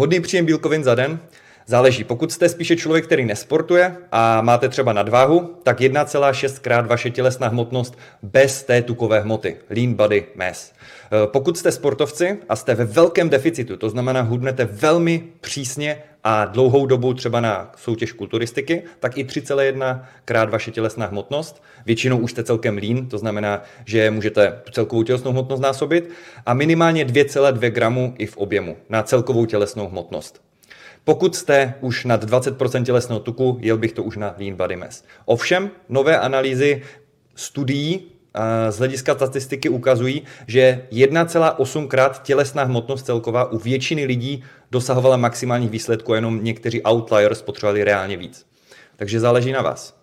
Vhodný příjem bílkovin za den Záleží. Pokud jste spíše člověk, který nesportuje a máte třeba nadváhu, tak 1,6 krát vaše tělesná hmotnost bez té tukové hmoty. Lean body mass. Eh, pokud jste sportovci a jste ve velkém deficitu, to znamená hudnete velmi přísně a dlouhou dobu třeba na soutěž kulturistiky, tak i 3,1 krát vaše tělesná hmotnost. Většinou už jste celkem lean, to znamená, že můžete tu celkovou tělesnou hmotnost násobit a minimálně 2,2 gramu i v objemu na celkovou tělesnou hmotnost. Pokud jste už nad 20% tělesného tuku, jel bych to už na Lean Body Mass. Ovšem, nové analýzy studií z hlediska statistiky ukazují, že 1,8 krát tělesná hmotnost celková u většiny lidí dosahovala maximálních výsledků, jenom někteří outliers potřebovali reálně víc. Takže záleží na vás.